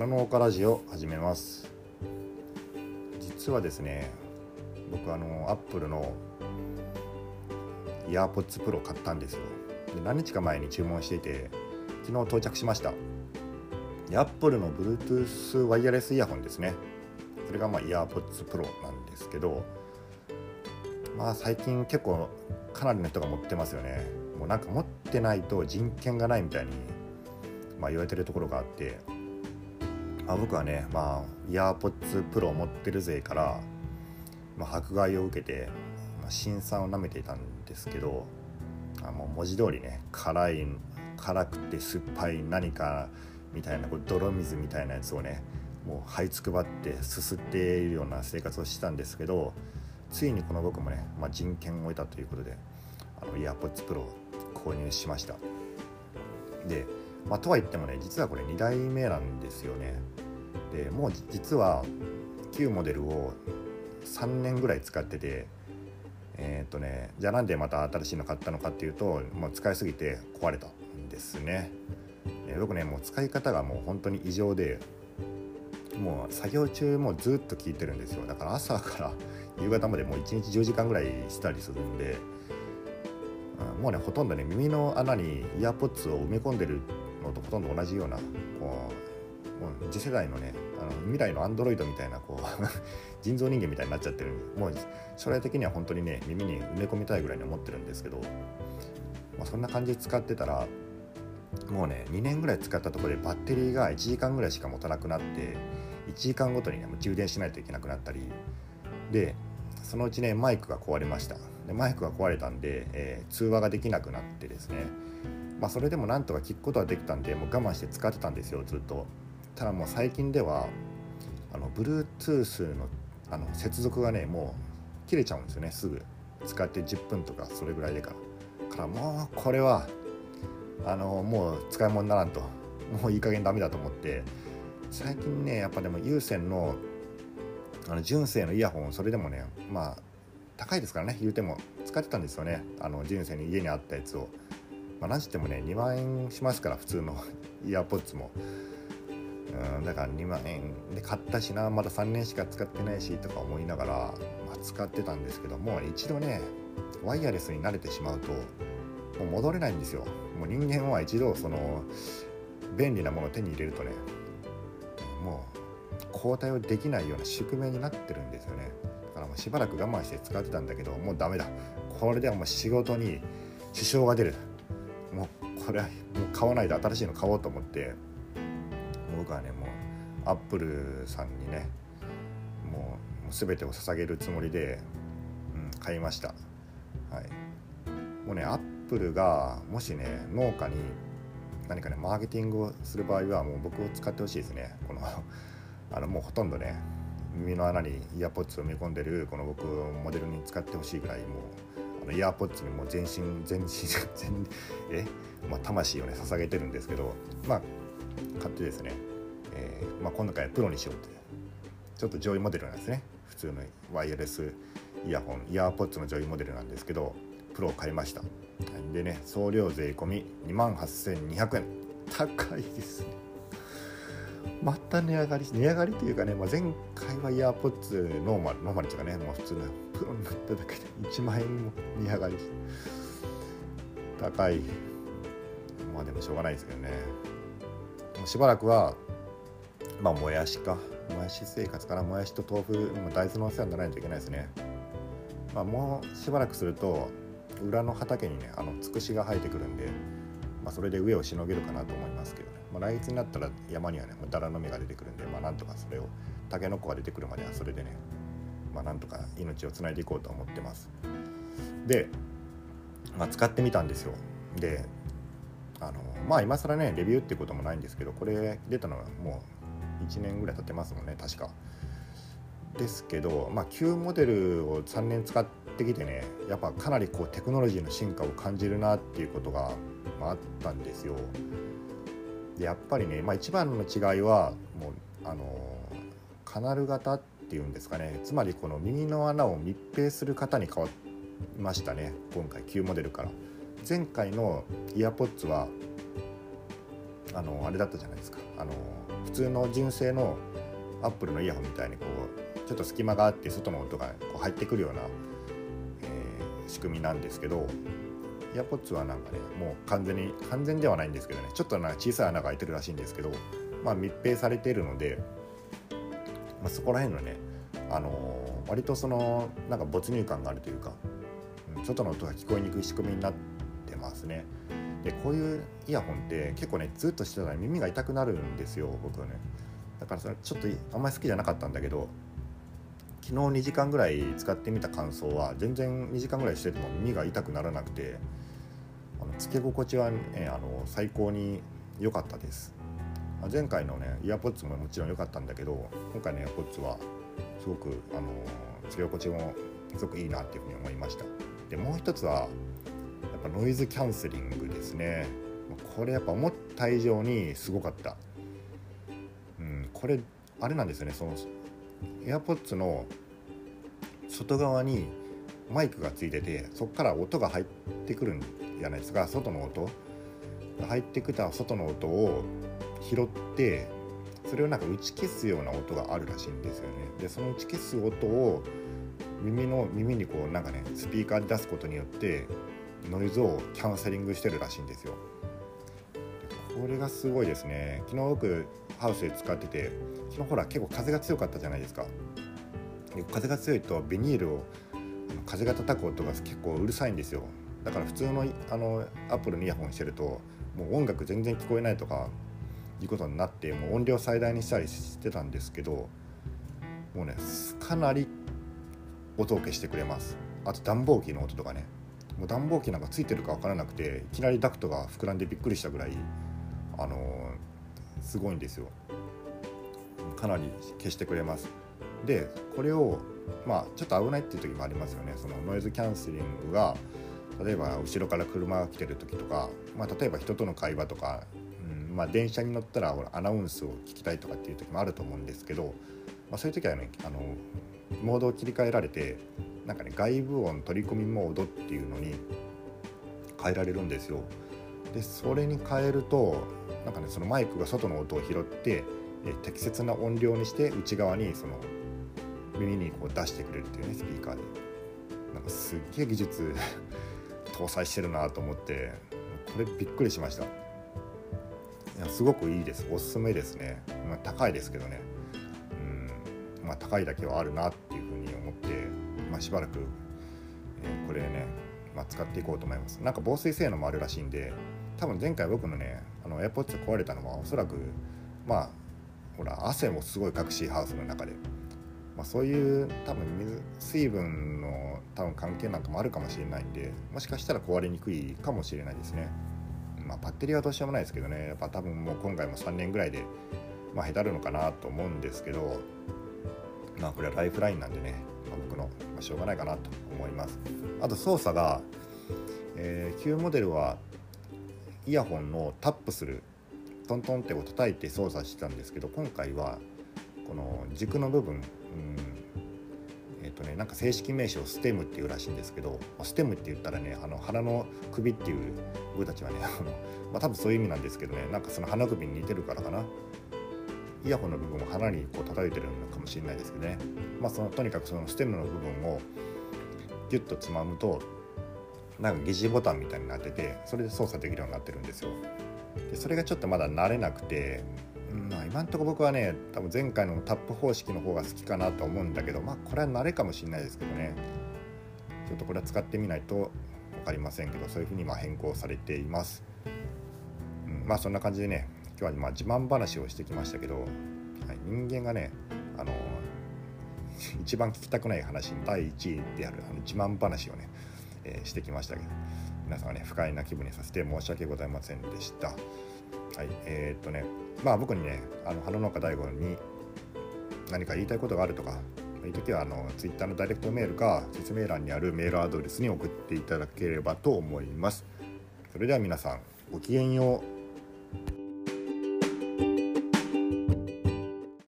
虎の丘ラジオ始めます。実はですね僕あのアップルのイヤーポッツプロ買ったんですよ。で何日か前に注文していて昨日到着しました。でアップルの Bluetooth ワイヤレスイヤホンですね。それがまあイヤーポッツプロなんですけどまあ最近結構かなりの人が持ってますよね。もうなんか持ってないと人権がないみたいに、まあ、言われてるところがあって、まあ、僕はね、まあ、イヤーポッツプロを持ってる勢から、まあ、迫害を受けて、まあ、辛酸をなめていたんですけどあもう文字通りね辛い辛くて酸っぱい何かみたいなこう泥水みたいなやつをねもう這いつくばってすすっているような生活をしてたんですけどついにこの僕もね、まあ、人権を得たということであのイヤーポッツプロを購入しました。で、まあ、とは言ってもね実はこれ2代目なんですよね。でもう実は旧モデルを3年ぐらい使っててえー、っとねじゃあなんでまた新しいの買ったのかっていうともう使いすぎて壊れたんですね、えー、僕ねもう使い方がもう本当に異常でもう作業中もずっと聞いてるんですよ。だから朝から 夕方までもう1日10時間ぐらいしたりするんでうんもうねほとんどね耳の穴にイヤーポッツを埋め込んでるのとほとんど同じようなこうもう次世代のねあの未来のアンドロイドみたいなこう 人造人間みたいになっちゃってる。もう将来的には本当にね耳に埋め込みたいぐらいに思ってるんですけど、まあ、そんな感じで使ってたらもうね2年ぐらい使ったところでバッテリーが1時間ぐらいしか持たなくなって1時間ごとにね充電しないといけなくなったりでそのうちねマイクが壊れました。でマイクが壊れたんで、えー、通話ができなくなってですね。まあそれでもなんとか聞くことはできたんでもう我慢して使ってたんですよずっと。ただもう最近ではあの Bluetooth のあの接続がねもう切れちゃうんですよね。すぐ。使って10分とかそれぐらいでから。からもうこれはあのもう使い物にならんと。もういい加減ダメだと思って。最近ねやっぱでも有線のあの純正のイヤホンそれでもねまあ高いですからね。言うても使ってたんですよね。あの純正に家にあったやつを、まあ、何してもね2万円しますから普通の イヤーポッツも。うんだから2万円で買ったしなまだ3年しか使ってないしとか思いながら、まあ、使ってたんですけども一度ねワイヤレスに慣れてしまうともう戻れないんですよ。もう人間は一度その便利なものを手に入れるとねもう交代をできないような宿命になってるんですよね。だからもうしばらく我慢して使ってたんだけどもうダメだ。これではもう仕事に支障が出る。もうこれはもう買わないで新しいの買おうと思って僕はねもうアップルさんにねもう全てを捧げるつもりで、うん、買いました。はい。もうねアップルがもしね農家に何かねマーケティングをする場合はもう僕を使ってほしいですね。このあのもうほとんどね耳の穴にイヤーポッツを埋め込んでるこの僕をモデルに使ってほしいぐらいもうあのイヤーポッツにもう全身全身全え、まあ、魂をね捧げてるんですけどまあ買ってですね、えーまあ、今度からプロにしようって。ちょっと上位モデルなんですね。普通のワイヤレスイヤホンイヤーポッツの上位モデルなんですけどプロを買いました。でね送料税込み2万8200円。高いですね。また値上がり値上がりというかね、まあ、前回はイヤーポッツノーマルノーマルとかね、まあ、普通のプロになっただけで1万円も値上がり高い。まあでもしょうがないですけどね。しばらくはまあもやしか。もやし生活からもやしと豆腐大豆のお世話にならないといけないですね。まあもうしばらくすると裏の畑にねあのつくしが生えてくるんで、まあ、それで上をしのげるかなと思いますけどね。まあ、来月になったら山にはねダラの芽が出てくるんで、まあ、なんとかそれをタケノコが出てくるまではそれでね、まあ、なんとか命をつないでいこうと思ってます。で、まあ、使ってみたんですよ。であのまあ今更ねレビューっていうこともないんですけどこれ出たのはもう1年ぐらい経ってますもんね確か。ですけど、まあ、旧モデルを3年使ってきてねやっぱかなりこうテクノロジーの進化を感じるなっていうことが、まあ、ったんですよ。でやっぱりね、まあ、一番の違いはもうあのカナル型っていうんですかね。つまりこの耳の穴を密閉する型に変わりましたね今回旧モデルから。前回のイヤーポッツはあのあれだったじゃないですか。あの普通の純正のアップルのイヤホンみたいにこうちょっと隙間があって外の音がこう入ってくるような、えー、仕組みなんですけど AirPods はなんかねもう完全に完全ではないんですけどねちょっとな小さい穴が開いてるらしいんですけど、まあ、密閉されているので、まあ、そこら辺のね、あのー、割とそのなんか没入感があるというか、外の音が聞こえにくい仕組みになってますね。でこういうイヤホンって結構ねずっとしてたら耳が痛くなるんですよ僕はね。だからそれちょっとあんまり好きじゃなかったんだけど昨日2時間ぐらい使ってみた感想は全然2時間ぐらいしてても耳が痛くならなくてあのつけ心地は、ね、あの最高に良かったです。前回のねイヤポッツももちろん良かったんだけど今回のイヤポッツはすごくあのつけ心地もすごくいいなっていうふうに思いました。でもう一つはぱノイズキャンセリングですね。これやっぱ思った以上にすごかった。うんこれあれなんですよね。その AirPods の外側にマイクがついててそこから音が入ってくるんじゃないですか。外の音。入ってきた外の音を拾ってそれをなんか打ち消すような音があるらしいんですよね。でその打ち消す音を耳の耳にこうなんかねスピーカーで出すことによってノイズをキャンセリングしてるらしいんですよ。これがすごいですね。昨日僕ハウスで使ってて昨日ほら結構風が強かったじゃないですか。風が強いとビニールを風が叩く音が結構うるさいんですよ。だから普通のあのアップルのイヤホンしてるともう音楽全然聞こえないとかいうことになってもう音量最大にしたりしてたんですけどもうねかなり音を消してくれます。あと暖房機の音とかね。もう暖房機なんかついてるか分からなくていきなりダクトが膨らんでびっくりしたぐらいあのー、すごいんですよ。かなり消してくれます。でこれをまあちょっと危ないっていう時もありますよね。そのノイズキャンセリングが例えば後ろから車が来てる時とか、まあ、例えば人との会話とか、うんまあ、電車に乗ったらアナウンスを聞きたいとかっていう時もあると思うんですけど、まあ、そういう時はねあのモードを切り替えられてなんかね外部音取り込みモードっていうのに変えられるんですよ。でそれに変えるとなんかねそのマイクが外の音を拾ってえ適切な音量にして内側にその耳にこう出してくれるっていうねスピーカーで。なんかすっげえ技術 搭載してるなと思ってこれびっくりしました。いやすごくいいです。おすすめですね、まあ、高いですけどね。うん。まあ高いだけはあるなって、しばらく、え、これね、まあ、使っていこうと思います。なんか防水性能もあるらしいんで多分前回僕のねあの AirPods 壊れたのはおそらくまあほら汗もすごいかくしハウスの中で、まあ、そういう多分水水分の多分関係なんかもあるかもしれないんでもしかしたら壊れにくいかもしれないですね。まあ、バッテリーはどうしようもないですけどね。やっぱ多分もう今回も3年ぐらいで、まあ、へたるのかなと思うんですけどまあこれはライフラインなんでね、の、まあ、しょうがないかなと思います。あと操作が、えー、旧モデルはイヤホンのタップするトントンってを叩いて操作してたんですけど今回はこの軸の部分、うんえーとね、なんか正式名称ステムっていうらしいんですけどステムって言ったらねあの鼻の首っていう僕たちはねあの、まあ、多分そういう意味なんですけどねなんかその鼻首に似てるからかな。イヤホンの部分を鼻にこう叩いてるのかもしれないですけどね、まあ、そのとにかくそのステムの部分をギュッとつまむとなんか疑似ボタンみたいになっててそれで操作できるようになってるんですよ。でそれがちょっとまだ慣れなくて、うんまあ、今んとこ僕はね多分前回のタップ方式の方が好きかなと思うんだけどまあこれは慣れかもしれないですけどね。ちょっとこれは使ってみないと分かりませんけどそういうふうにま変更されています、うん、まあそんな感じでね今日はま自慢話をしてきましたけど、はい、人間がねあの一番聞きたくない話第1位であるあの自慢話をね、えー、してきましたけど皆さんはね不快な気分にさせて申し訳ございませんでした。はいえー、っとねまあ僕にねあの花農家大悟に何か言いたいことがあるとかいう時はあの Twitter のダイレクトメールか説明欄にあるメールアドレスに送っていただければと思います。それでは皆さんごきげんよう。